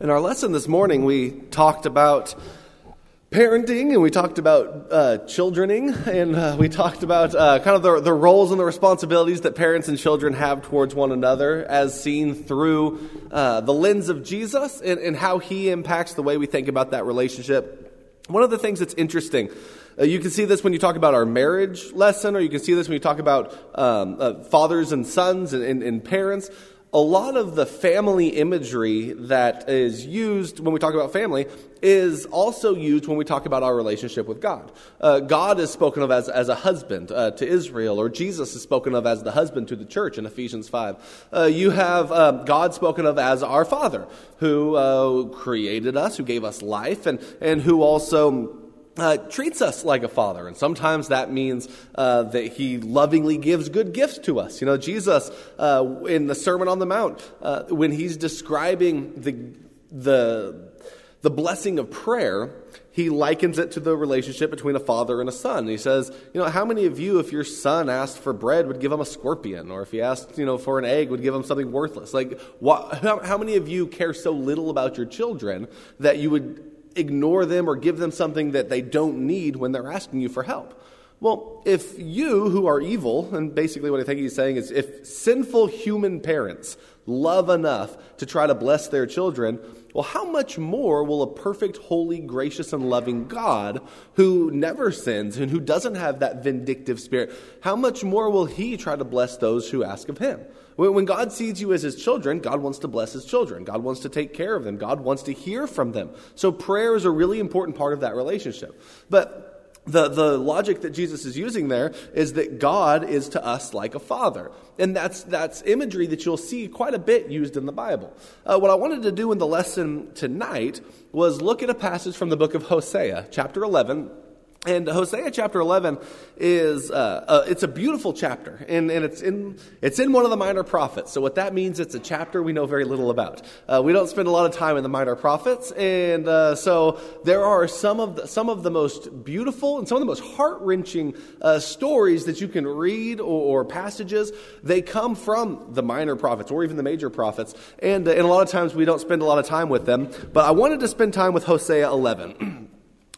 In our lesson this morning, we talked about parenting and we talked about uh, childrening and uh, we talked about uh, kind of the, the roles and the responsibilities that parents and children have towards one another as seen through uh, the lens of Jesus and, and, how he impacts the way we think about that relationship. One of the things that's interesting. Uh, you can see this when you talk about our marriage lesson, or you can see this when you talk about um, uh, fathers and sons and, and, and parents a lot of the family imagery that is used when we talk about family is also used when we talk about our relationship with God. Uh, God is spoken of as, as a husband uh, to Israel, or Jesus is spoken of as the husband to the church in Ephesians 5. Uh, you have um, God spoken of as our Father, who uh, created us, who gave us life, and, and who also uh, treats us like a father. And sometimes that means uh, that he lovingly gives good gifts to us. You know, Jesus, uh, in the Sermon on the Mount, uh, when he's describing the, the, the blessing of prayer, he likens it to the relationship between a father and a son. He says, you know, how many of you, if your son asked for bread, would give him a scorpion? Or if he asked, you know, for an egg, would give him something worthless? Like, what, how, how many of you care so little about your children that you would ignore them or give them something that they don't need when they're asking you for help. Well, if you, who are evil, and basically what I think he's saying is if sinful human parents love enough to try to bless their children, well, how much more will a perfect, holy, gracious, and loving God who never sins and who doesn't have that vindictive spirit, how much more will he try to bless those who ask of him? When God sees you as his children, God wants to bless his children. God wants to take care of them. God wants to hear from them. So prayer is a really important part of that relationship. But the, the logic that Jesus is using there is that God is to us like a father. And that's, that's imagery that you'll see quite a bit used in the Bible. Uh, what I wanted to do in the lesson tonight was look at a passage from the book of Hosea, chapter 11 and Hosea chapter 11 is, uh, uh, it's a beautiful chapter, and, and it's, in, it's in one of the minor prophets. So what that means, it's a chapter we know very little about. Uh, we don't spend a lot of time in the minor prophets, and uh, so there are some of, the, some of the most beautiful and some of the most heart-wrenching uh, stories that you can read or, or, passages. They come from the minor prophets or even the major prophets, and, uh, and a lot of times we don't spend a lot of time with them. But I wanted to spend time with Hosea 11.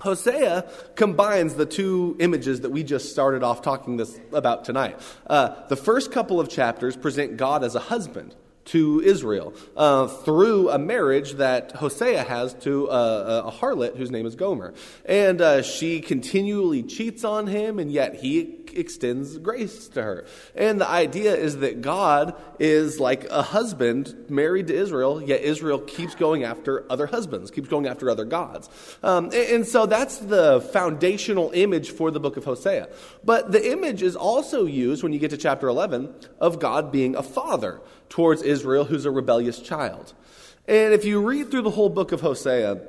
Hosea combines the two images that we just started off talking this about tonight. Uh, the first couple of chapters present God as a husband to Israel uh, through a marriage that Hosea has to uh, a harlot whose name is Gomer. And uh, she continually cheats on him, and yet he extends grace to her. And the idea is that God is like a husband married to Israel, yet Israel keeps going after other husbands, keeps going after other gods. Um, and, and so that's the foundational image for the book of Hosea. But the image is also used when you get to chapter 11 of God being a father towards Israel who's a rebellious child. And if you read through the whole book of Hosea,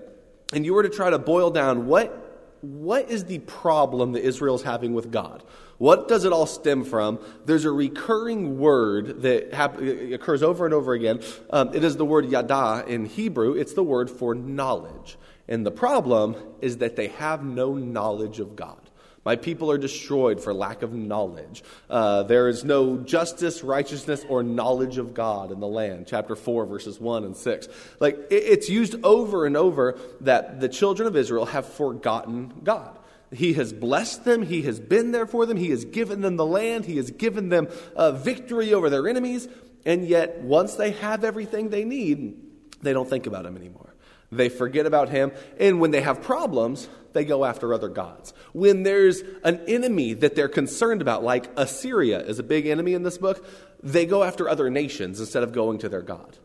and you were to try to boil down what what is the problem that Israel's having with God? What does it all stem from? There's a recurring word that hap- occurs over and over again. Um, it is the word yada in Hebrew. It's the word for knowledge. And the problem is that they have no knowledge of God. My people are destroyed for lack of knowledge. Uh, there is no justice, righteousness, or knowledge of God in the land. Chapter 4, verses 1 and 6. Like, it's used over and over that the children of Israel have forgotten God. He has blessed them. He has been there for them. He has given them the land. He has given them uh, victory over their enemies. And yet, once they have everything they need, they don't think about Him anymore. They forget about Him. And when they have problems, they go after other gods. When there's an enemy that they're concerned about, like Assyria is a big enemy in this book, they go after other nations instead of going to their God.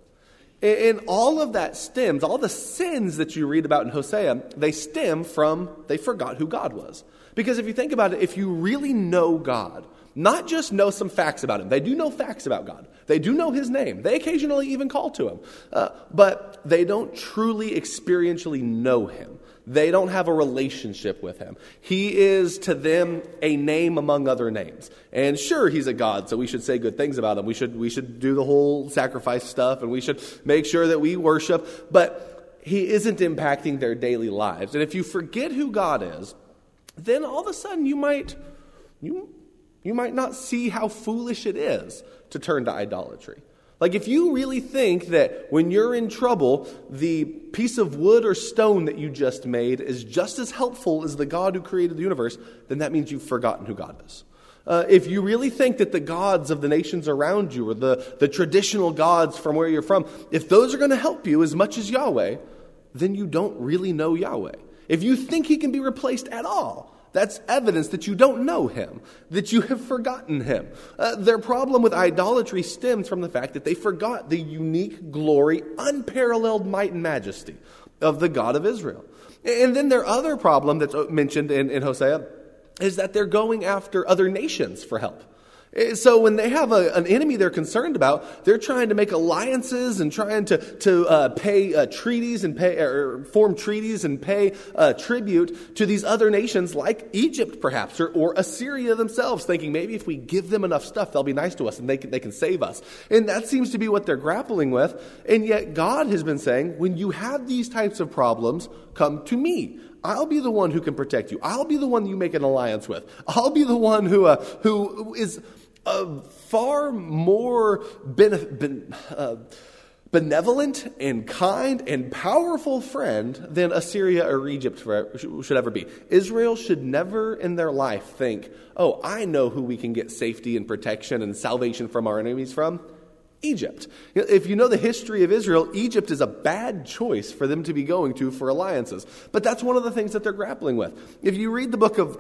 And all of that stems, all the sins that you read about in Hosea, they stem from they forgot who God was. Because if you think about it, if you really know God, not just know some facts about him, they do know facts about God. They do know his name. They occasionally even call to him. Uh, but they don't truly experientially know him. They don't have a relationship with him. He is to them a name among other names. And sure, he's a God, so we should say good things about him. We should, we should do the whole sacrifice stuff and we should make sure that we worship. But he isn't impacting their daily lives. And if you forget who God is, then all of a sudden you might, you, you might not see how foolish it is to turn to idolatry. Like, if you really think that when you're in trouble, the piece of wood or stone that you just made is just as helpful as the God who created the universe, then that means you've forgotten who God is. Uh, if you really think that the gods of the nations around you or the, the traditional gods from where you're from, if those are going to help you as much as Yahweh, then you don't really know Yahweh. If you think he can be replaced at all, that's evidence that you don't know him, that you have forgotten him. Uh, their problem with idolatry stems from the fact that they forgot the unique glory, unparalleled might and majesty of the God of Israel. And then their other problem that's mentioned in, in Hosea is that they're going after other nations for help. Eh, so when they have a, an enemy they're concerned about, they're trying to make alliances and trying to, to uh, pay uh, treaties and pay, or form treaties and pay uh, tribute to these other nations like Egypt, perhaps, or, or, Assyria themselves, thinking maybe if we give them enough stuff, they'll be nice to us and they can, they can save us. And that seems to be what they're grappling with. And yet God has been saying, when you have these types of problems, come to me. I'll be the one who can protect you. I'll be the one you make an alliance with. I'll be the one who, uh, who is a far more ben, uh, benevolent and kind and powerful friend than Assyria or Egypt should ever be. Israel should never in their life think, oh, I know who we can get safety and protection and salvation from our enemies from. Egypt. If you know the history of Israel, Egypt is a bad choice for them to be going to for alliances. But that's one of the things that they're grappling with. If you read the book of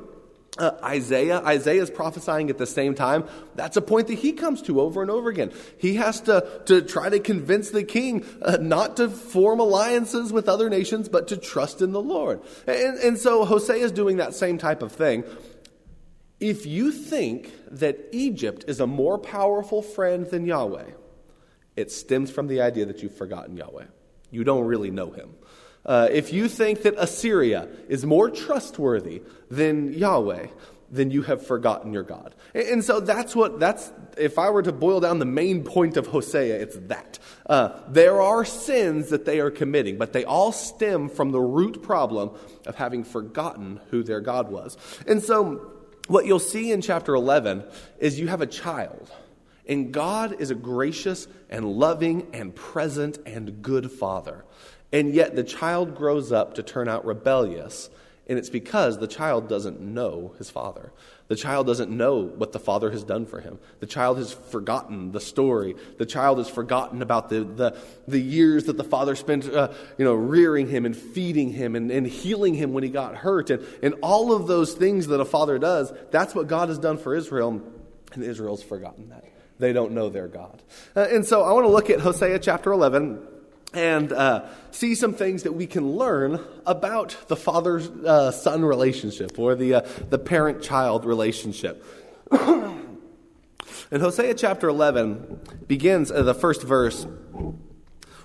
uh, Isaiah, Isaiah is prophesying at the same time. That's a point that he comes to over and over again. He has to, to try to convince the king uh, not to form alliances with other nations, but to trust in the Lord. And, and so Hosea is doing that same type of thing. If you think that Egypt is a more powerful friend than Yahweh, it stems from the idea that you've forgotten Yahweh. You don't really know him. Uh, if you think that Assyria is more trustworthy than Yahweh, then you have forgotten your God. And, and, so that's what, that's, if I were to boil down the main point of Hosea, it's that. Uh, there are sins that they are committing, but they all stem from the root problem of having forgotten who their God was. And so what you'll see in chapter 11 is you have a child. And God is a gracious and loving and present and good father. And yet the child grows up to turn out rebellious. And it's because the child doesn't know his father. The child doesn't know what the father has done for him. The child has forgotten the story. The child has forgotten about the, the, the years that the father spent uh, you know, rearing him and feeding him and, and healing him when he got hurt. And, and all of those things that a father does, that's what God has done for Israel. And Israel's forgotten that. They don't know their God. Uh, and so I want to look at Hosea chapter 11 and uh, see some things that we can learn about the father uh, son relationship or the, uh, the parent child relationship. and Hosea chapter 11 begins uh, the first verse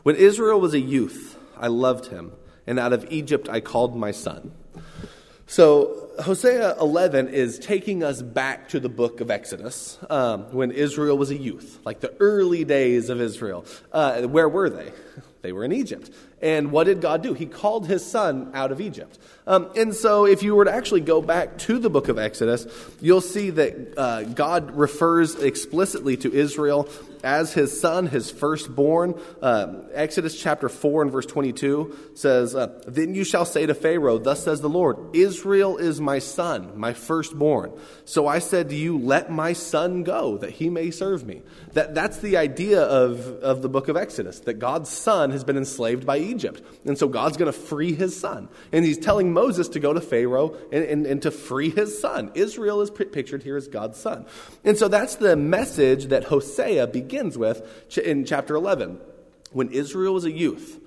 When Israel was a youth, I loved him, and out of Egypt I called my son. So, Hosea 11 is taking us back to the book of Exodus um, when Israel was a youth, like the early days of Israel. Uh, where were they? They were in Egypt. And what did God do? He called his son out of Egypt. Um, and so, if you were to actually go back to the book of Exodus, you'll see that uh, God refers explicitly to Israel as his son, his firstborn. Uh, Exodus chapter 4 and verse 22 says, uh, Then you shall say to Pharaoh, Thus says the Lord, Israel is my son, my firstborn. So I said to you, Let my son go, that he may serve me. That, that's the idea of, of the book of Exodus, that God's son has been enslaved by Egypt. And so God's going to free his son. And he's telling Moses to go to Pharaoh and, and, and to free his son. Israel is pictured here as God's son. And so that's the message that Hosea begins with in chapter 11. When Israel was a youth,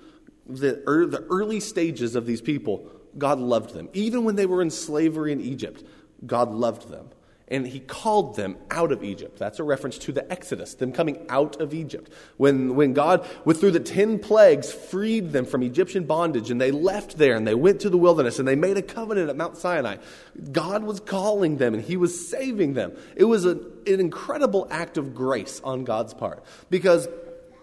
the, the early stages of these people, God loved them. Even when they were in slavery in Egypt, God loved them and he called them out of Egypt. That's a reference to the Exodus, them coming out of Egypt. When, when God, with, through the ten plagues, freed them from Egyptian bondage, and they left there and they went to the wilderness and they made a covenant at Mount Sinai, God was calling them and he was saving them. It was a, an incredible act of grace on God's part because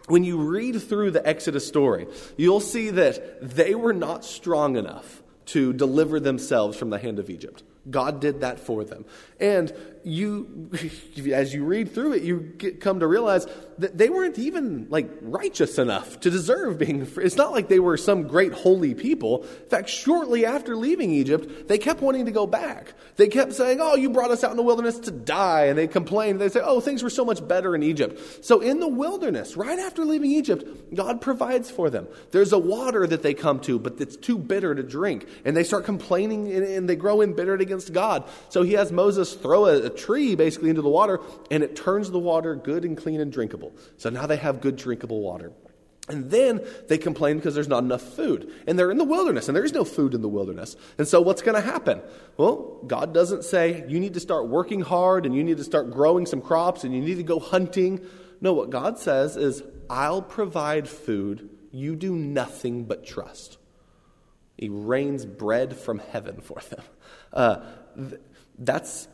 when you read through the Exodus story, you'll see that they were not strong enough to deliver themselves from the hand of Egypt. God did that for them. And you, as you read through it, you get, come to realize that they weren't even like righteous enough to deserve being free. It's not like they were some great holy people. In fact, shortly after leaving Egypt, they kept wanting to go back. They kept saying, Oh, you brought us out in the wilderness to die. And they complained. They say, Oh, things were so much better in Egypt. So in the wilderness, right after leaving Egypt, God provides for them. There's a water that they come to, but it's too bitter to drink. And they start complaining and, and they grow embittered against God. So he has Moses throw a, a tree basically into the water, and it turns the water good and clean and drinkable. So now they have good drinkable water. And then they complain because there's not enough food. And they're in the wilderness, and there is no food in the wilderness. And so what's going to happen? Well, God doesn't say, you need to start working hard, and you need to start growing some crops, and you need to go hunting. No, what God says is, I'll provide food. You do nothing but trust. He rains bread from heaven for them. Uh, th- that's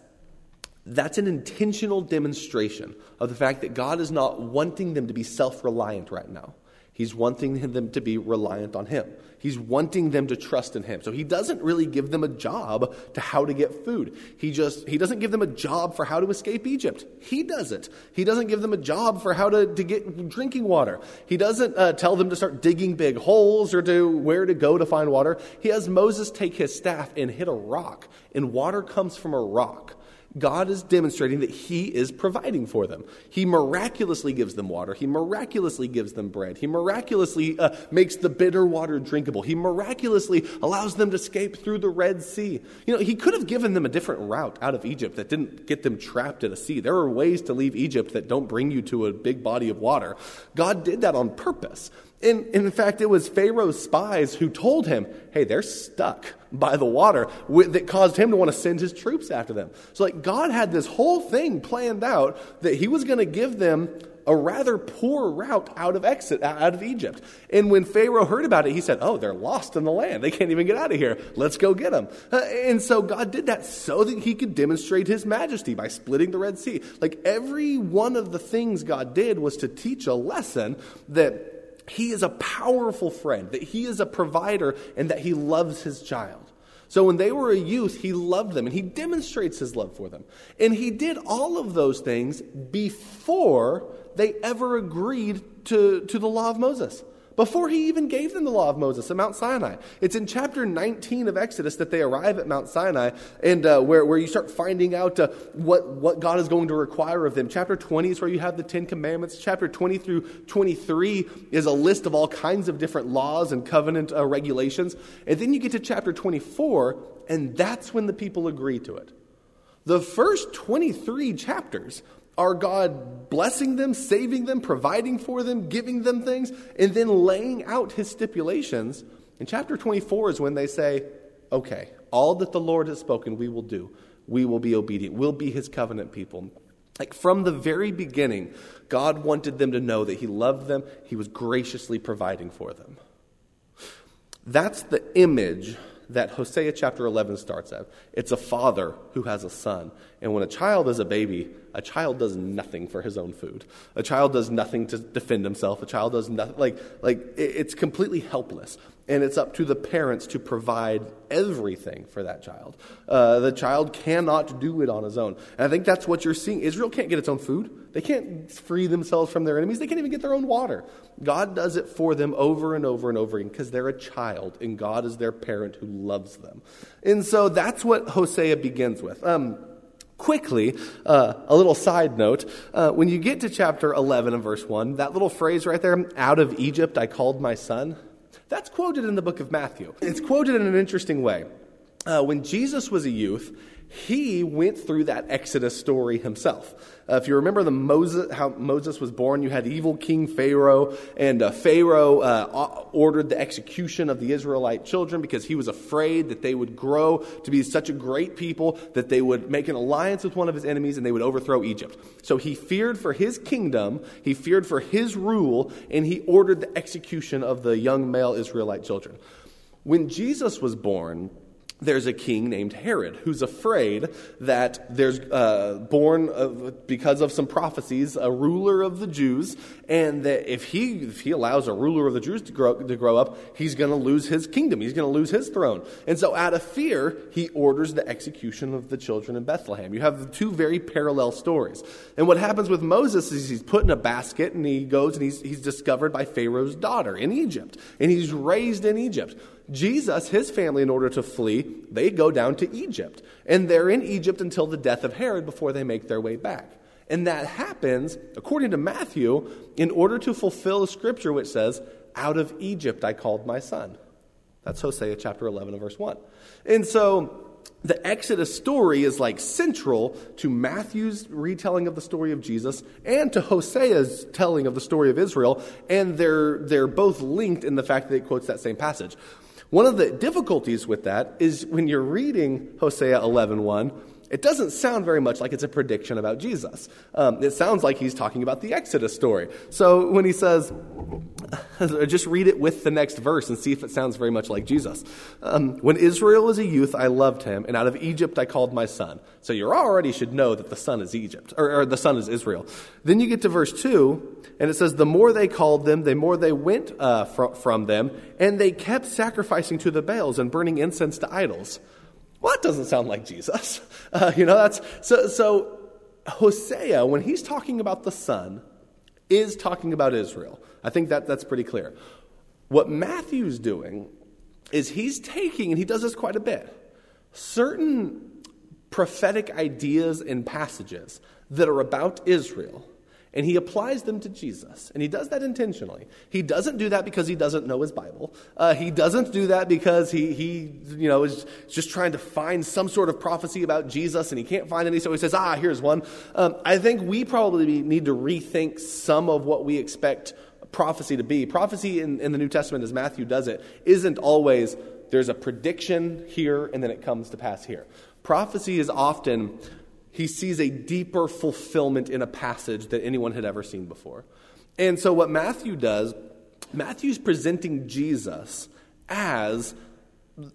that's an intentional demonstration of the fact that God is not wanting them to be self reliant right now. He's wanting them to be reliant on Him. He's wanting them to trust in Him. So He doesn't really give them a job to how to get food. He just, He doesn't give them a job for how to escape Egypt. He does it. He doesn't give them a job for how to, to get drinking water. He doesn't uh, tell them to start digging big holes or to where to go to find water. He has Moses take his staff and hit a rock, and water comes from a rock. God is demonstrating that He is providing for them. He miraculously gives them water. He miraculously gives them bread. He miraculously uh, makes the bitter water drinkable. He miraculously allows them to escape through the Red Sea. You know, He could have given them a different route out of Egypt that didn't get them trapped at a sea. There are ways to leave Egypt that don't bring you to a big body of water. God did that on purpose. And, in fact, it was Pharaoh's spies who told him, hey, they're stuck by the water that caused him to want to send his troops after them. So, like, God had this whole thing planned out that he was going to give them a rather poor route out of exit out of Egypt. And when Pharaoh heard about it, he said, "Oh, they're lost in the land. They can't even get out of here. Let's go get them." Uh, and so God did that so that he could demonstrate his majesty by splitting the Red Sea. Like every one of the things God did was to teach a lesson that he is a powerful friend, that he is a provider, and that he loves his child. So when they were a youth, he loved them and he demonstrates his love for them. And he did all of those things before they ever agreed to, to the law of Moses before he even gave them the law of Moses at Mount Sinai. It's in chapter 19 of Exodus that they arrive at Mount Sinai and uh, where, where you start finding out uh, what, what God is going to require of them. Chapter 20 is where you have the Ten Commandments. Chapter 20 through 23 is a list of all kinds of different laws and covenant uh, regulations. And then you get to chapter 24, and that's when the people agree to it. The first 23 chapters are God blessing them, saving them, providing for them, giving them things, and then laying out his stipulations? In chapter 24 is when they say, okay, all that the Lord has spoken, we will do. We will be obedient. We'll be his covenant people. Like from the very beginning, God wanted them to know that he loved them, he was graciously providing for them. That's the image that Hosea chapter 11 starts at. It's a father who has a son. And when a child is a baby, a child does nothing for his own food. A child does nothing to defend himself. A child does nothing. Like, like it's completely helpless. And it's up to the parents to provide everything for that child. Uh, the child cannot do it on his own. And I think that's what you're seeing. Israel can't get its own food. They can't free themselves from their enemies. They can't even get their own water. God does it for them over and over and over again because they're a child, and God is their parent who loves them. And so that's what Hosea begins with. Um, Quickly, uh, a little side note. Uh, when you get to chapter 11 and verse 1, that little phrase right there, out of Egypt I called my son, that's quoted in the book of Matthew. It's quoted in an interesting way. Uh, when Jesus was a youth, he went through that Exodus story himself. Uh, if you remember the Moses, how Moses was born, you had evil King Pharaoh, and uh, Pharaoh uh, ordered the execution of the Israelite children because he was afraid that they would grow to be such a great people that they would make an alliance with one of his enemies and they would overthrow Egypt. So he feared for his kingdom, he feared for his rule, and he ordered the execution of the young male Israelite children. When Jesus was born, there's a king named Herod who's afraid that there's uh, born of, because of some prophecies a ruler of the Jews, and that if he if he allows a ruler of the Jews to grow, to grow up, he's going to lose his kingdom. He's going to lose his throne. And so, out of fear, he orders the execution of the children in Bethlehem. You have two very parallel stories. And what happens with Moses is he's put in a basket, and he goes and he's he's discovered by Pharaoh's daughter in Egypt, and he's raised in Egypt. Jesus, his family, in order to flee, they go down to Egypt. And they're in Egypt until the death of Herod before they make their way back. And that happens, according to Matthew, in order to fulfill the scripture which says, Out of Egypt I called my son. That's Hosea chapter 11 and verse 1. And so the Exodus story is like central to Matthew's retelling of the story of Jesus and to Hosea's telling of the story of Israel, and they're, they're both linked in the fact that it quotes that same passage. One of the difficulties with that is when you're reading Hosea 11.1, it doesn't sound very much like it's a prediction about Jesus. Um, it sounds like he's talking about the Exodus story. So when he says, just read it with the next verse and see if it sounds very much like Jesus. Um, when Israel was a youth, I loved him, and out of Egypt I called my son. So you already should know that the son is Egypt, or, or the son is Israel. Then you get to verse 2, and it says, The more they called them, the more they went uh, fr- from them, and they kept sacrificing to the Baals and burning incense to idols. Well, that doesn't sound like Jesus. Uh, you know, that's so. So Hosea, when he's talking about the son, is talking about Israel. I think that that's pretty clear. What Matthew's doing is he's taking, and he does this quite a bit, certain prophetic ideas and passages that are about Israel and he applies them to Jesus. And he does that intentionally. He doesn't do that because he doesn't know his Bible. Uh, he doesn't do that because he, he you know, is just trying to find some sort of prophecy about Jesus and he can't find any, so he says, ah, here's one. Um, I think we probably need to rethink some of what we expect prophecy to be. Prophecy in, in the New Testament, as Matthew does it, isn't always there's a prediction here and then it comes to pass here. Prophecy is often he sees a deeper fulfillment in a passage that anyone had ever seen before. And so, what Matthew does, Matthew's presenting Jesus as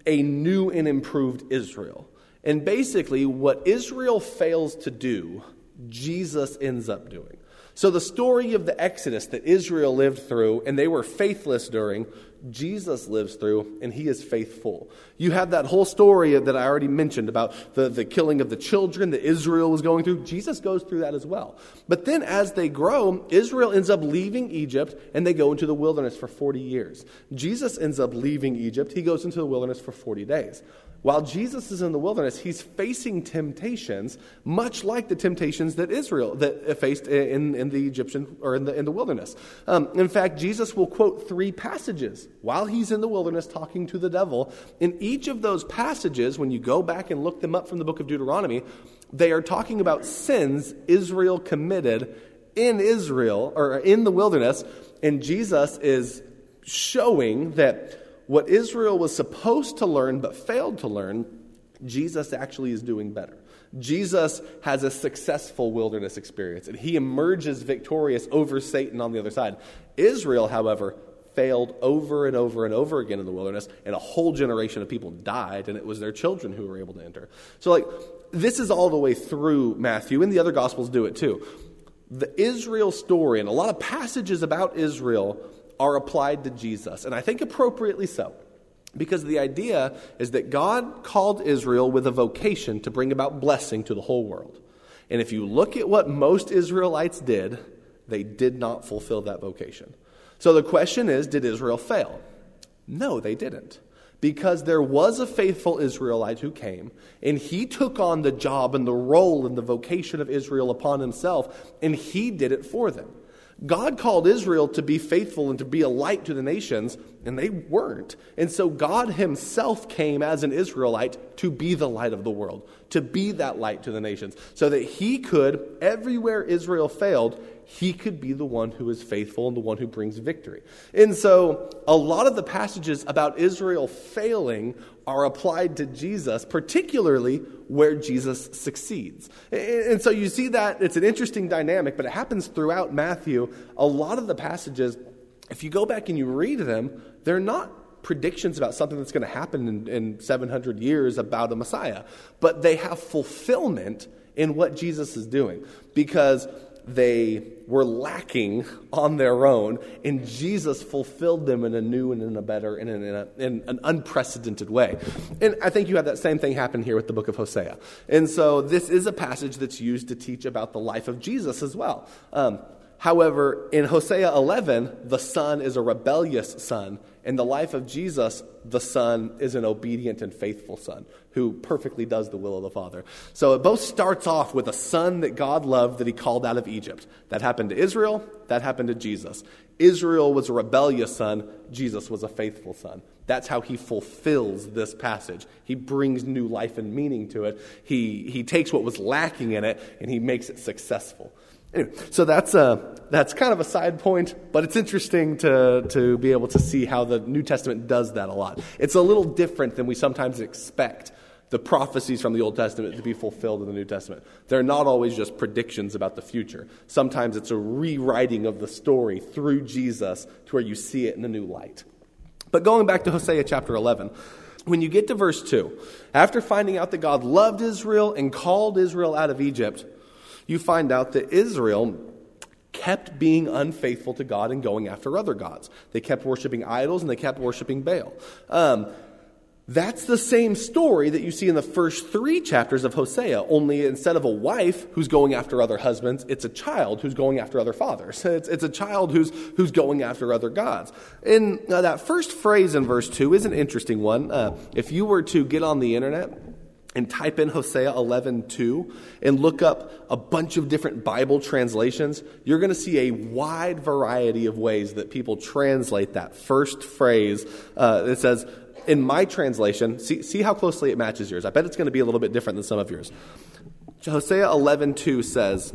a new and improved Israel. And basically, what Israel fails to do, Jesus ends up doing. So, the story of the Exodus that Israel lived through and they were faithless during, Jesus lives through, and he is faithful. You have that whole story that I already mentioned about the, the killing of the children that Israel was going through. Jesus goes through that as well. But then as they grow, Israel ends up leaving Egypt and they go into the wilderness for 40 years. Jesus ends up leaving Egypt. He goes into the wilderness for 40 days. While Jesus is in the wilderness, he's facing temptations, much like the temptations that Israel that faced in, in the Egyptian or in the, in the wilderness. Um, in fact, Jesus will quote three passages while he's in the wilderness talking to the devil. In each of those passages, when you go back and look them up from the book of Deuteronomy, they are talking about sins Israel committed in Israel or in the wilderness, and Jesus is showing that what Israel was supposed to learn but failed to learn, Jesus actually is doing better. Jesus has a successful wilderness experience, and he emerges victorious over Satan on the other side. Israel, however, failed over and over and over again in the wilderness, and a whole generation of people died, and it was their children who were able to enter. So, like, this is all the way through Matthew, and the other Gospels do it too. The Israel story, and a lot of passages about Israel are applied to Jesus, and I think appropriately so. Because the idea is that God called Israel with a vocation to bring about blessing to the whole world. And if you look at what most Israelites did, they did not fulfill that vocation. So the question is did Israel fail? No, they didn't. Because there was a faithful Israelite who came, and he took on the job and the role and the vocation of Israel upon himself, and he did it for them. God called Israel to be faithful and to be a light to the nations, and they weren't. And so God Himself came as an Israelite to be the light of the world, to be that light to the nations, so that He could, everywhere Israel failed, he could be the one who is faithful and the one who brings victory. And so, a lot of the passages about Israel failing are applied to Jesus, particularly where Jesus succeeds. And so, you see that it's an interesting dynamic, but it happens throughout Matthew. A lot of the passages, if you go back and you read them, they're not predictions about something that's going to happen in, in 700 years about a Messiah, but they have fulfillment in what Jesus is doing because they were lacking on their own, and Jesus fulfilled them in a new and in a better and in, a, in, an unprecedented way. And I think you have that same thing happen here with the book of Hosea. And so this is a passage that's used to teach about the life of Jesus as well. Um, However, in Hosea 11, the son is a rebellious son. In the life of Jesus, the son is an obedient and faithful son who perfectly does the will of the Father. So it both starts off with a son that God loved that he called out of Egypt. That happened to Israel, that happened to Jesus. Israel was a rebellious son, Jesus was a faithful son. That's how he fulfills this passage. He brings new life and meaning to it. He, he takes what was lacking in it and he makes it successful. Anyway, so that's, a, that's kind of a side point, but it's interesting to, to be able to see how the New Testament does that a lot. It's a little different than we sometimes expect the prophecies from the Old Testament to be fulfilled in the New Testament. They're not always just predictions about the future. Sometimes it's a rewriting of the story through Jesus to where you see it in a new light. But going back to Hosea chapter 11, when you get to verse 2, after finding out that God loved Israel and called Israel out of Egypt, you find out that Israel kept being unfaithful to God and going after other gods. They kept worshiping idols and they kept worshiping Baal. Um, that's the same story that you see in the first three chapters of Hosea, only instead of a wife who's going after other husbands, it's a child who's going after other fathers. It's, it's a child who's, who's going after other gods. And uh, that first phrase in verse 2 is an interesting one. Uh, if you were to get on the internet and type in Hosea 11:2 and look up a bunch of different Bible translations, you're going to see a wide variety of ways that people translate that first phrase. Uh, it says, in my translation, see, see how closely it matches yours. I bet it's going to be a little bit different than some of yours. Hosea 11:2 says,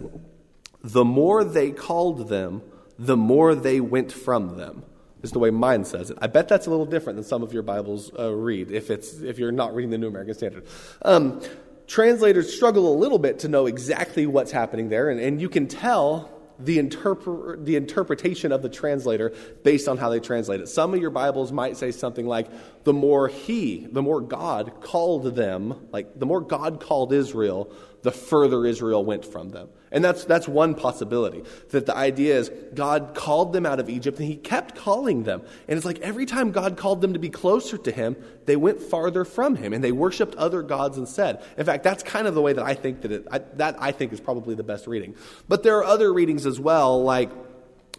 "The more they called them, the more they went from them." is the way mine says it. I bet that's a little different than some of your Bibles uh, read if, it's, if you're not reading the New American Standard. Um, translators struggle a little bit to know exactly what's happening there, and, and you can tell the, interpre- the interpretation of the translator based on how they translate it. Some of your Bibles might say something like, the more he, the more God called them, like the more God called Israel, the further Israel went from them. And that's, that's one possibility. That the idea is God called them out of Egypt and he kept calling them. And it's like every time God called them to be closer to him, they went farther from him and they worshiped other gods instead. In fact, that's kind of the way that I think that it, I, that I think is probably the best reading. But there are other readings as well, like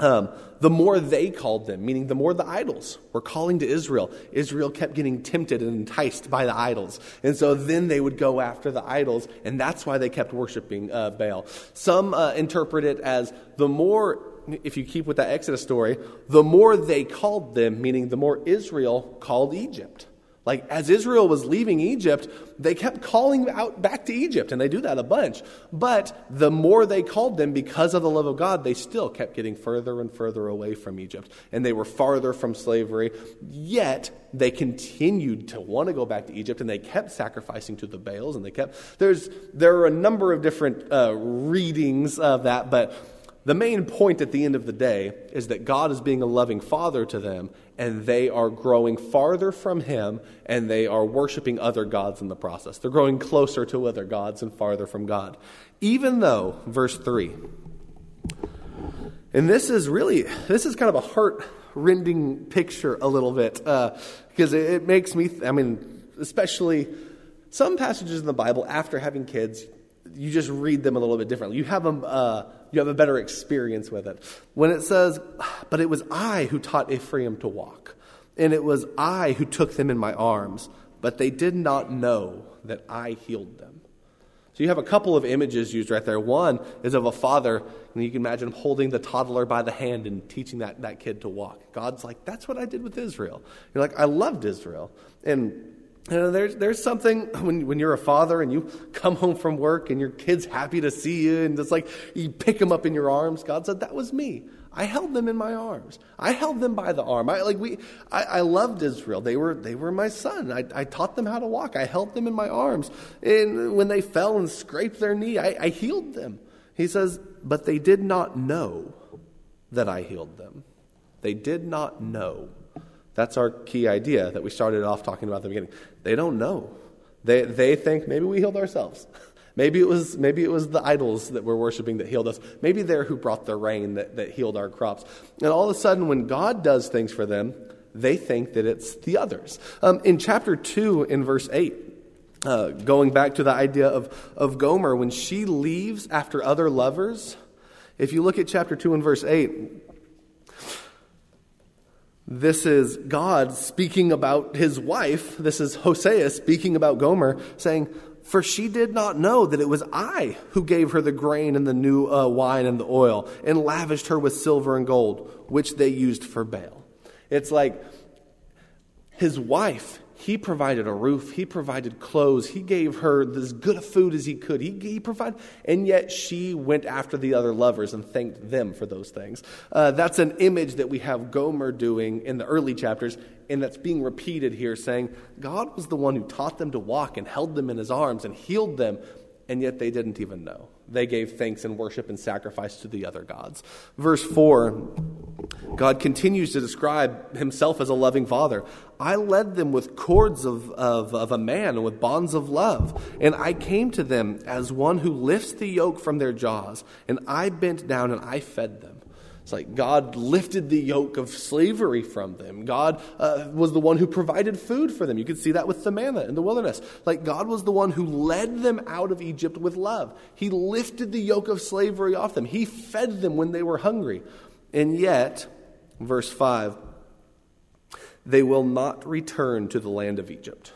um, the more they called them, meaning the more the idols were calling to Israel, Israel kept getting tempted and enticed by the idols. And so then they would go after the idols, and that's why they kept worshiping uh, Baal. Some uh, interpret it as the more, if you keep with that Exodus story, the more they called them, meaning the more Israel called Egypt. Like, as Israel was leaving Egypt, they kept calling out back to Egypt, and they do that a bunch. But the more they called them, because of the love of God, they still kept getting further and further away from Egypt. And they were farther from slavery. Yet, they continued to want to go back to Egypt, and they kept sacrificing to the Baals, and they kept. There's, there are a number of different uh, readings of that, but the main point at the end of the day is that God is being a loving father to them, and they are growing farther from Him, and they are worshiping other gods in the process. They're growing closer to other gods and farther from God. Even though, verse 3, and this is really, this is kind of a heart rending picture a little bit, because uh, it, makes me, I mean, especially some passages in the Bible after having kids, you just read them a little bit differently. You have them. Uh, you have a better experience with it. When it says, But it was I who taught Ephraim to walk, and it was I who took them in my arms, but they did not know that I healed them. So you have a couple of images used right there. One is of a father, and you can imagine him holding the toddler by the hand and teaching that, that kid to walk. God's like, That's what I did with Israel. You're like, I loved Israel. And know, there's, there's something when, when you're a father and you come home from work and your kid's happy to see you and it's like you pick them up in your arms. God said, That was me. I held them in my arms. I held them by the arm. I, like we, I, I loved Israel. They were, they were my son. I, I taught them how to walk. I held them in my arms. And when they fell and scraped their knee, I, I healed them. He says, But they did not know that I healed them. They did not know That's our key idea that we started off talking about at the beginning. They don't know. They, they think maybe we healed ourselves. Maybe it, was, maybe it was the idols that we're worshiping that healed us. Maybe they're who brought the rain that, that healed our crops. And all of a sudden, when God does things for them, they think that it's the others. Um, in chapter 2, in verse 8, uh, going back to the idea of, of Gomer, when she leaves after other lovers, if you look at chapter 2 and verse 8, this is God speaking about his wife. This is Hosea speaking about Gomer, saying, For she did not know that it was I who gave her the grain and the new uh, wine and the oil, and lavished her with silver and gold, which they used for Baal. It's like his wife he provided a roof. He provided clothes. He gave her as good a food as he could. He, he provided, and yet she went after the other lovers and thanked them for those things. Uh, that's an image that we have Gomer doing in the early chapters, and that's being repeated here, saying God was the one who taught them to walk and held them in his arms and healed them, and yet they didn't even know. They gave thanks and worship and sacrifice to the other gods. Verse 4 God continues to describe himself as a loving father. I led them with cords of, of, of, a man and with bonds of love. And I came to them as one who lifts the yoke from their jaws. And I bent down and I fed them. It's like God lifted the yoke of slavery from them. God uh, was the one who provided food for them. You could see that with the manna in the wilderness. Like God was the one who led them out of Egypt with love. He lifted the yoke of slavery off them. He fed them when they were hungry. And yet, verse 5, they will not return to the land of Egypt,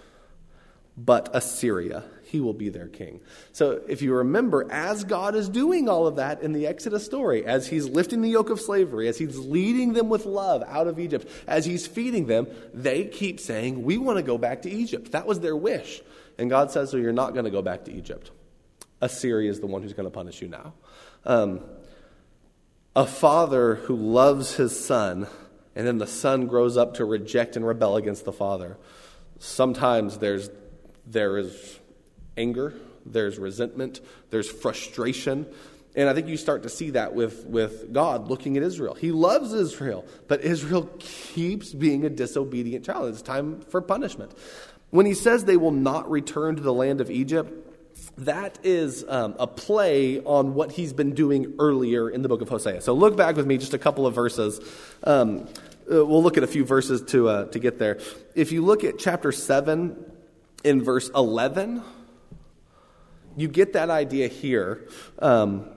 but Assyria he will be their king. So if you remember, as God is doing all of that in the Exodus story, as he's lifting the yoke of slavery, as he's leading them with love out of Egypt, as he's feeding them, they keep saying, We want to go back to Egypt. That was their wish. And God says, So you're not going to go back to Egypt. Assyria is the one who's going to punish you now. Um, a father who loves his son, and then the son grows up to reject and rebel against the father. Sometimes there's there is anger, there's resentment, there's frustration. And I think you start to see that with, with God looking at Israel. He loves Israel, but Israel keeps being a disobedient child. It's time for punishment. When he says they will not return to the land of Egypt, that is um, a play on what he's been doing earlier in the book of Hosea. So look back with me just a couple of verses. Um, uh, we'll look at a few verses to, uh, to get there. If you look at chapter 7 in verse 11, you get that idea here. Um,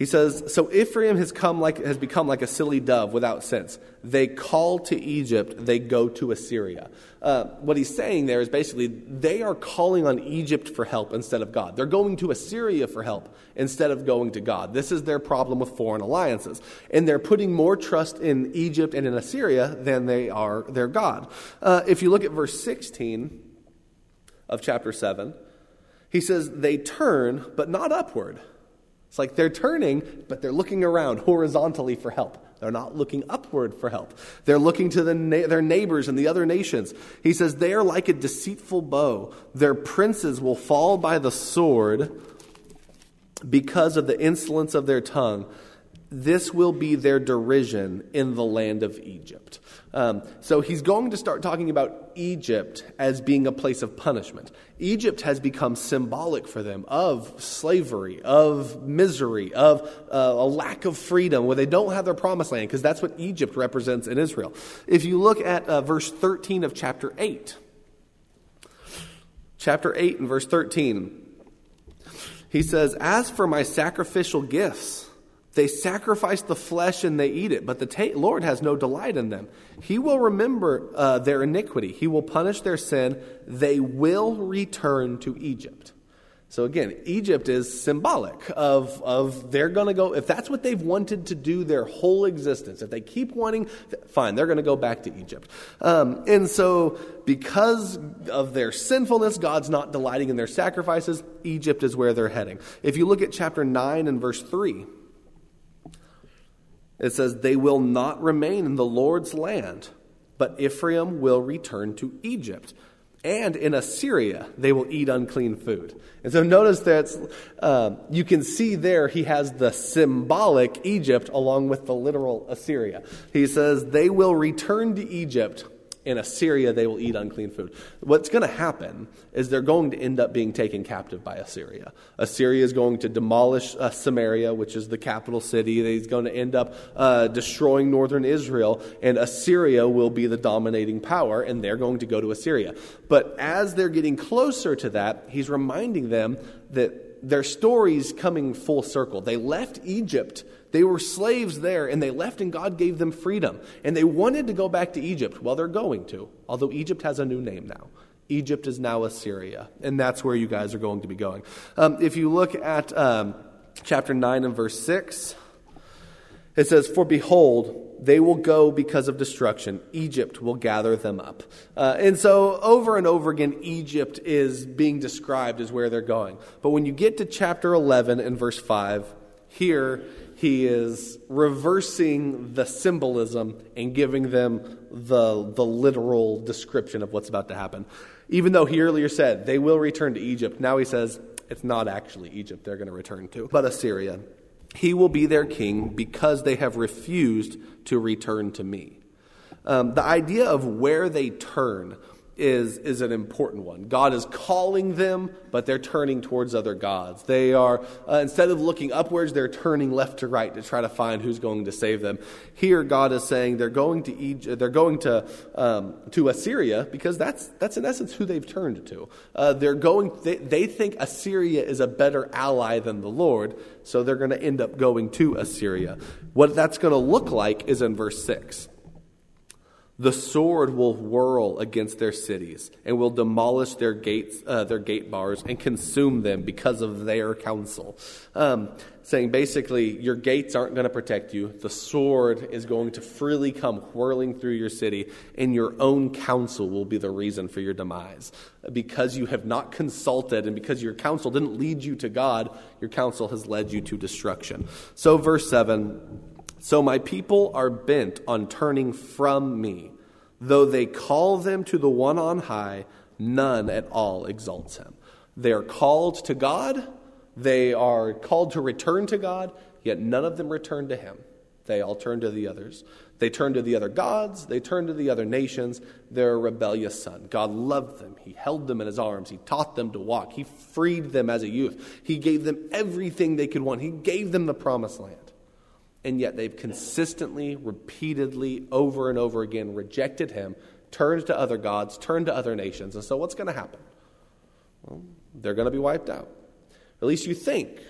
he says, So Ephraim has, come like, has become like a silly dove without sense. They call to Egypt, they go to Assyria. Uh, what he's saying there is basically they are calling on Egypt for help instead of God. They're going to Assyria for help instead of going to God. This is their problem with foreign alliances. And they're putting more trust in Egypt and in Assyria than they are their God. Uh, if you look at verse 16 of chapter 7, he says they turn, but not upward. It's like they're turning, but they're looking around horizontally for help. They're not looking upward for help. They're looking to the na- their neighbors and the other nations. He says they are like a deceitful bow. Their princes will fall by the sword because of the insolence of their tongue this will be their derision in the land of Egypt. Um, so he's going to start talking about Egypt as being a place of punishment. Egypt has become symbolic for them of slavery, of misery, of uh, a lack of freedom, where they don't have their promised land, because that's what Egypt represents in Israel. If you look at uh, verse 13 of chapter 8, chapter 8 and verse 13, he says, As for my sacrificial gifts, they sacrifice the flesh and they eat it, but the ta- Lord has no delight in them. He will remember uh, their iniquity, He will punish their sin. They will return to Egypt. So again, Egypt is symbolic of, of they're going to go, if that's what they've wanted to do their whole existence, if they keep wanting, fine, they're going to go back to Egypt. Um, and so, because of their sinfulness, God's not delighting in their sacrifices, Egypt is where they're heading. If you look at chapter 9 and verse 3, it says, They will not remain in the Lord's land, but Ephraim will return to Egypt. and in Assyria they will eat unclean food. And so notice that uh, you can see there he has the symbolic Egypt along with the literal Assyria. He says, They will return to Egypt in Assyria they will eat unclean food. What's going to happen is they're going to end up being taken captive by Assyria. Assyria is going to demolish uh, Samaria, which is the capital city. He's going to end up uh, destroying northern Israel, and Assyria will be the dominating power, and they're going to go to Assyria. But as they're getting closer to that, he's reminding them that their story's coming full circle. They left Egypt they were slaves there, and they left, and God gave them freedom. And they wanted to go back to Egypt. Well, they're going to, although Egypt has a new name now. Egypt is now Assyria, and that's where you guys are going to be going. Um, if you look at um, chapter 9 and verse 6, it says, For behold, they will go because of destruction. Egypt will gather them up. Uh, and so, over and over again, Egypt is being described as where they're going. But when you get to chapter 11 and verse 5, here he is reversing the symbolism and giving them the, the literal description of what's about to happen. Even though he earlier said they will return to Egypt, now he says it's not actually Egypt they're going to return to, but Assyria. He will be their king because they have refused to return to me. Um, the idea of where they turn is, is an important one. God is calling them, but they're turning towards other gods. They are, uh, instead of looking upwards, they're turning left to right to try to find who's going to save them. Here, God is saying they're going to Egypt, they're going to, um, to Assyria because that's, that's in essence who they've turned to. Uh, they're going, they, they think Assyria is a better ally than the Lord, so they're going to end up going to Assyria. What that's going to look like is in verse 6. The sword will whirl against their cities and will demolish their gates, uh, their gate bars, and consume them because of their counsel. Um, saying basically, your gates aren't going to protect you. The sword is going to freely come whirling through your city, and your own counsel will be the reason for your demise. Because you have not consulted, and because your counsel didn't lead you to God, your counsel has led you to destruction. So, verse 7 so my people are bent on turning from me. Though they call them to the one on high, none at all exalts him. They are called to God, they are called to return to God, yet none of them return to him. They all turn to the others. They turn to the other gods, they turn to the other nations. They're a rebellious son. God loved them. He held them in his arms. He taught them to walk. He freed them as a youth. He gave them everything they could want. He gave them the promised land and yet they've consistently, repeatedly, over and over again rejected him, turned to other gods, turned to other nations. And so what's going to happen? Well, they're going to be wiped out. At least you think.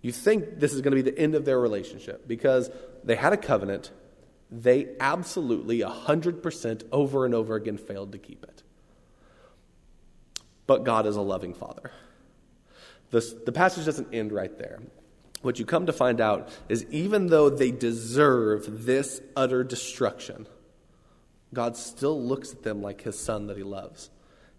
You think this is going to be the end of their relationship because they had a covenant. They absolutely, 100% over and over again failed to keep it. But God is a loving Father. This, the passage doesn't end right there what you come to find out is even though they deserve this utter destruction, God still looks at them like his son that he loves.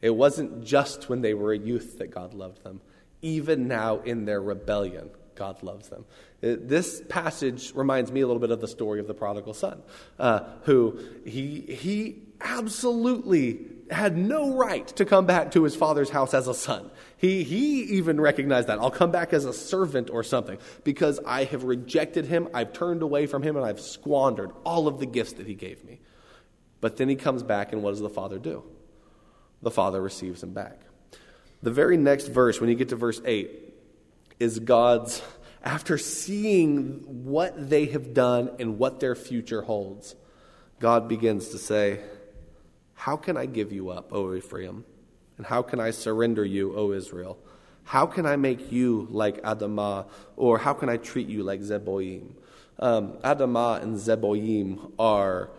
It wasn't just when they were a youth that God loved them. Even now in their rebellion, God loves them. This passage reminds me a little bit of the story of the prodigal son, uh, who he, he absolutely had no right to come back to his father's house as a son. He, he even recognized that. I'll come back as a servant or something because I have rejected him, I've turned away from him, and I've squandered all of the gifts that he gave me. But then he comes back, and what does the father do? The father receives him back. The very next verse, when you get to verse 8, is God's, after seeing what they have done and what their future holds, God begins to say, how can I give you up, O Ephraim? And how can I surrender you, O Israel? How can I make you like Adamah, or how can I treat you like Zeboim? Um, and Zeboim are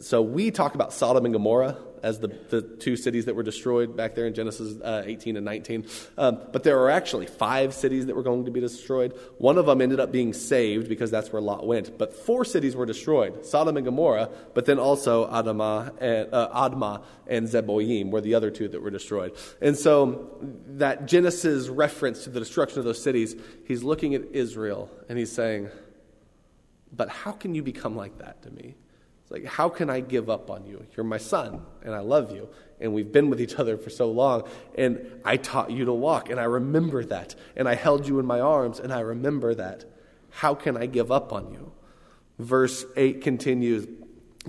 so we talk about Sodom and Gomorrah as the, the two cities that were destroyed back there in Genesis uh, 18 and 19. Um, but there are actually five cities that were going to be destroyed. One of them ended up being saved because that's where Lot went. But four cities were destroyed Sodom and Gomorrah, but then also Adamah and, uh, Admah and Zeboim were the other two that were destroyed. And so that Genesis reference to the destruction of those cities, he's looking at Israel and he's saying, But how can you become like that to me? It's like, how can I give up on you? You're my son, and I love you, and we've been with each other for so long, and I taught you to walk, and I remember that, and I held you in my arms, and I remember that. How can I give up on you? Verse 8 continues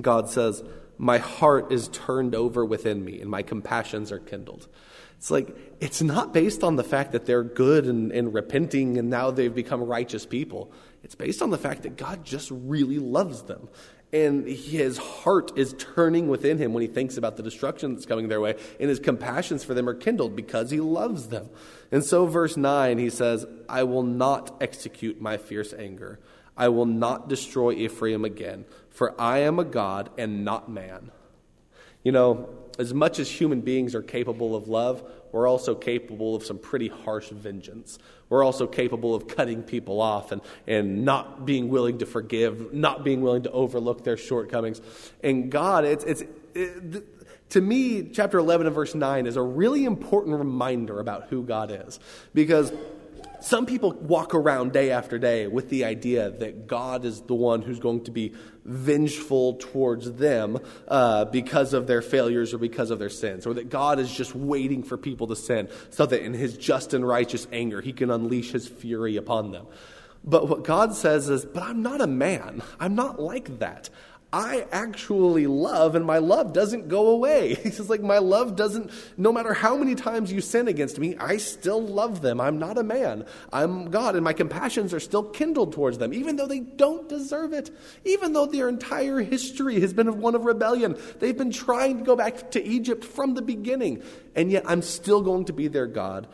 God says, My heart is turned over within me, and my compassions are kindled. It's like, it's not based on the fact that they're good and, and repenting and now they've become righteous people. It's based on the fact that God just really loves them. And his heart is turning within him when he thinks about the destruction that's coming their way, and his compassions for them are kindled because he loves them. And so, verse 9, he says, I will not execute my fierce anger. I will not destroy Ephraim again, for I am a God and not man. You know, as much as human beings are capable of love, we're also capable of some pretty harsh vengeance. We're also capable of cutting people off and, and not being willing to forgive, not being willing to overlook their shortcomings. And God, it's, it's, it, to me, chapter 11 and verse 9 is a really important reminder about who God is. Because some people walk around day after day with the idea that God is the one who's going to be vengeful towards them uh, because of their failures or because of their sins, or that God is just waiting for people to sin so that in his just and righteous anger he can unleash his fury upon them. But what God says is, But I'm not a man. I'm not like that. I actually love, and my love doesn't go away. He says, like, my love doesn't, no matter how many times you sin against me, I still love them. I'm not a man. I'm God, and my compassions are still kindled towards them, even though they don't deserve it. Even though their entire history has been one of rebellion. They've been trying to go back to Egypt from the beginning, and yet I'm still going to be their God.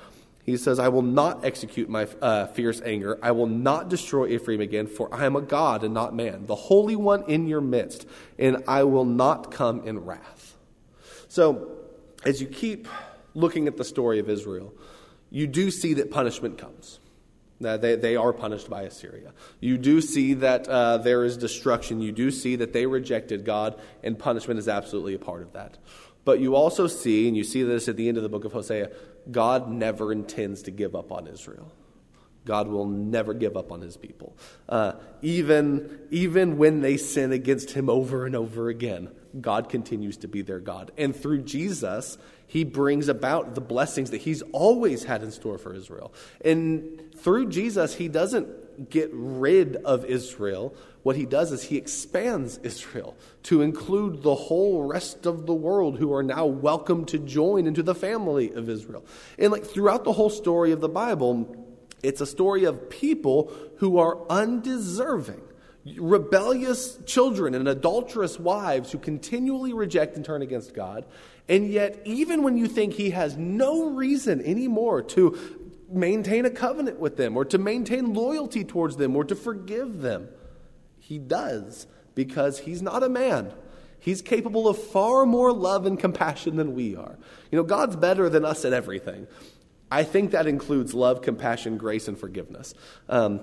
He says, I will not execute my uh, fierce anger. I will not destroy Ephraim again, for I am a God and not man, the Holy One in your midst, and I will not come in wrath. So, as you keep looking at the story of Israel, you do see that punishment comes. they, they are punished by Assyria. You do see that uh, there is destruction. You do see that they rejected God, and punishment is absolutely a part of that. But you also see, and you see this at the end of the book of Hosea, God never intends to give up on Israel. God will never give up on his people. Uh, even, even when they sin against him over and over again, God continues to be their God. And through Jesus, he brings about the blessings that he's always had in store for Israel. And through Jesus, he doesn't get rid of Israel, what he does is he expands Israel to include the whole rest of the world who are now welcome to join into the family of Israel. And like throughout the whole story of the Bible, it's a story of people who are undeserving. Rebellious children and adulterous wives who continually reject and turn against God. And yet, even when you think He has no reason anymore to maintain a covenant with them or to maintain loyalty towards them or to forgive them, he does because he's not a man. He's capable of far more love and compassion than we are. You know, God's better than us at everything. I think that includes love, compassion, grace, and forgiveness. Um,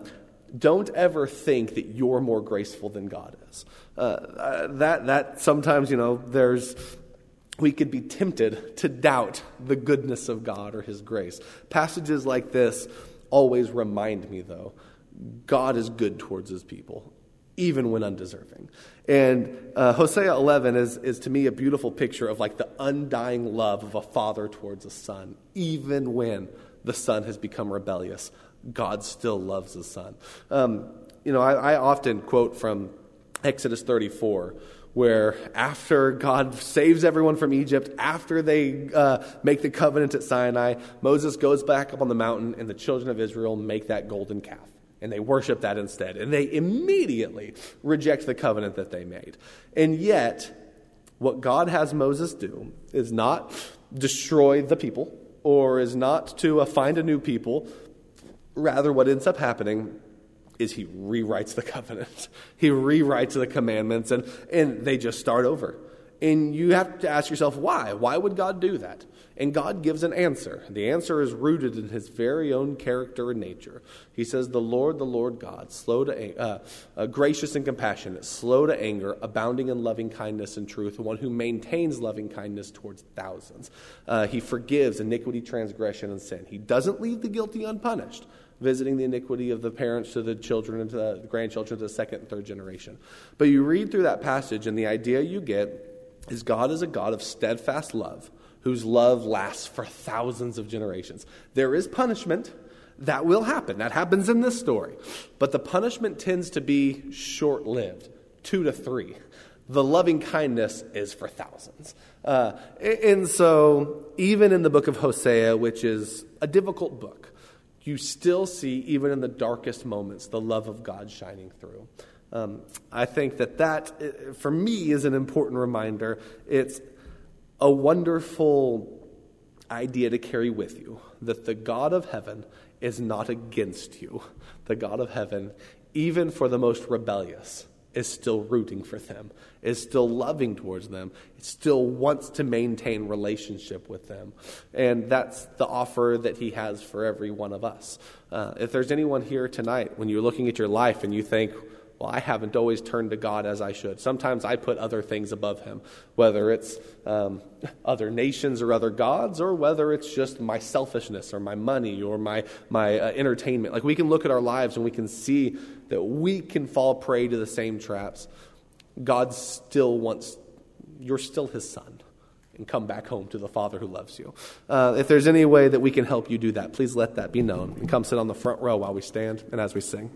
don't ever think that you're more graceful than God is. Uh, uh, that, that sometimes, you know, there's, we could be tempted to doubt the goodness of God or His grace. Passages like this always remind me, though, God is good towards His people even when undeserving. And uh, Hosea 11 is, is to me a beautiful picture of like the undying love of a father towards a son, even when the son has become rebellious. God still loves his son. Um, you know, I, I often quote from Exodus 34 where after God saves everyone from Egypt, after they uh, make the covenant at Sinai, Moses goes back up on the mountain and the children of Israel make that golden calf and they worship that instead. And they immediately reject the covenant that they made. And yet, what God has Moses do is not destroy the people or is not to uh, find a new people. Rather, what ends up happening is he rewrites the covenant, he rewrites the commandments, and, and they just start over. And you have to ask yourself, why? Why would God do that? And God gives an answer. The answer is rooted in his very own character and nature. He says, The Lord, the Lord God, slow to uh, uh, gracious and compassionate, slow to anger, abounding in loving kindness and truth, the one who maintains loving kindness towards thousands. Uh, he forgives iniquity, transgression, and sin. He doesn't leave the guilty unpunished, visiting the iniquity of the parents to the children and to the grandchildren to the second and third generation. But you read through that passage, and the idea you get is God is a God of steadfast love, whose love lasts for thousands of generations. There is punishment. That will happen. That happens in this story. But the punishment tends to be short lived two to three. The loving kindness is for thousands. Uh, and so, even in the book of Hosea, which is a difficult book, you still see, even in the darkest moments, the love of God shining through. Um, I think that that, uh, for me, is an important reminder. It's a wonderful idea to carry with you that the God of heaven is not against you. The God of heaven, even for the most rebellious, is still rooting for them, is still loving towards them, it still wants to maintain relationship with them. And that's the offer that he has for every one of us. Uh, if there's anyone here tonight, when you're looking at your life and you think, well, I haven't always turned to God as I should. Sometimes I put other things above Him, whether it's um, other nations or other gods, or whether it's just my selfishness or my money or my, my uh, entertainment. Like we can look at our lives and we can see that we can fall prey to the same traps. God still wants, you're still His son. And come back home to the Father who loves you. Uh, if there's any way that we can help you do that, please let that be known. And come sit on the front row while we stand and as we sing.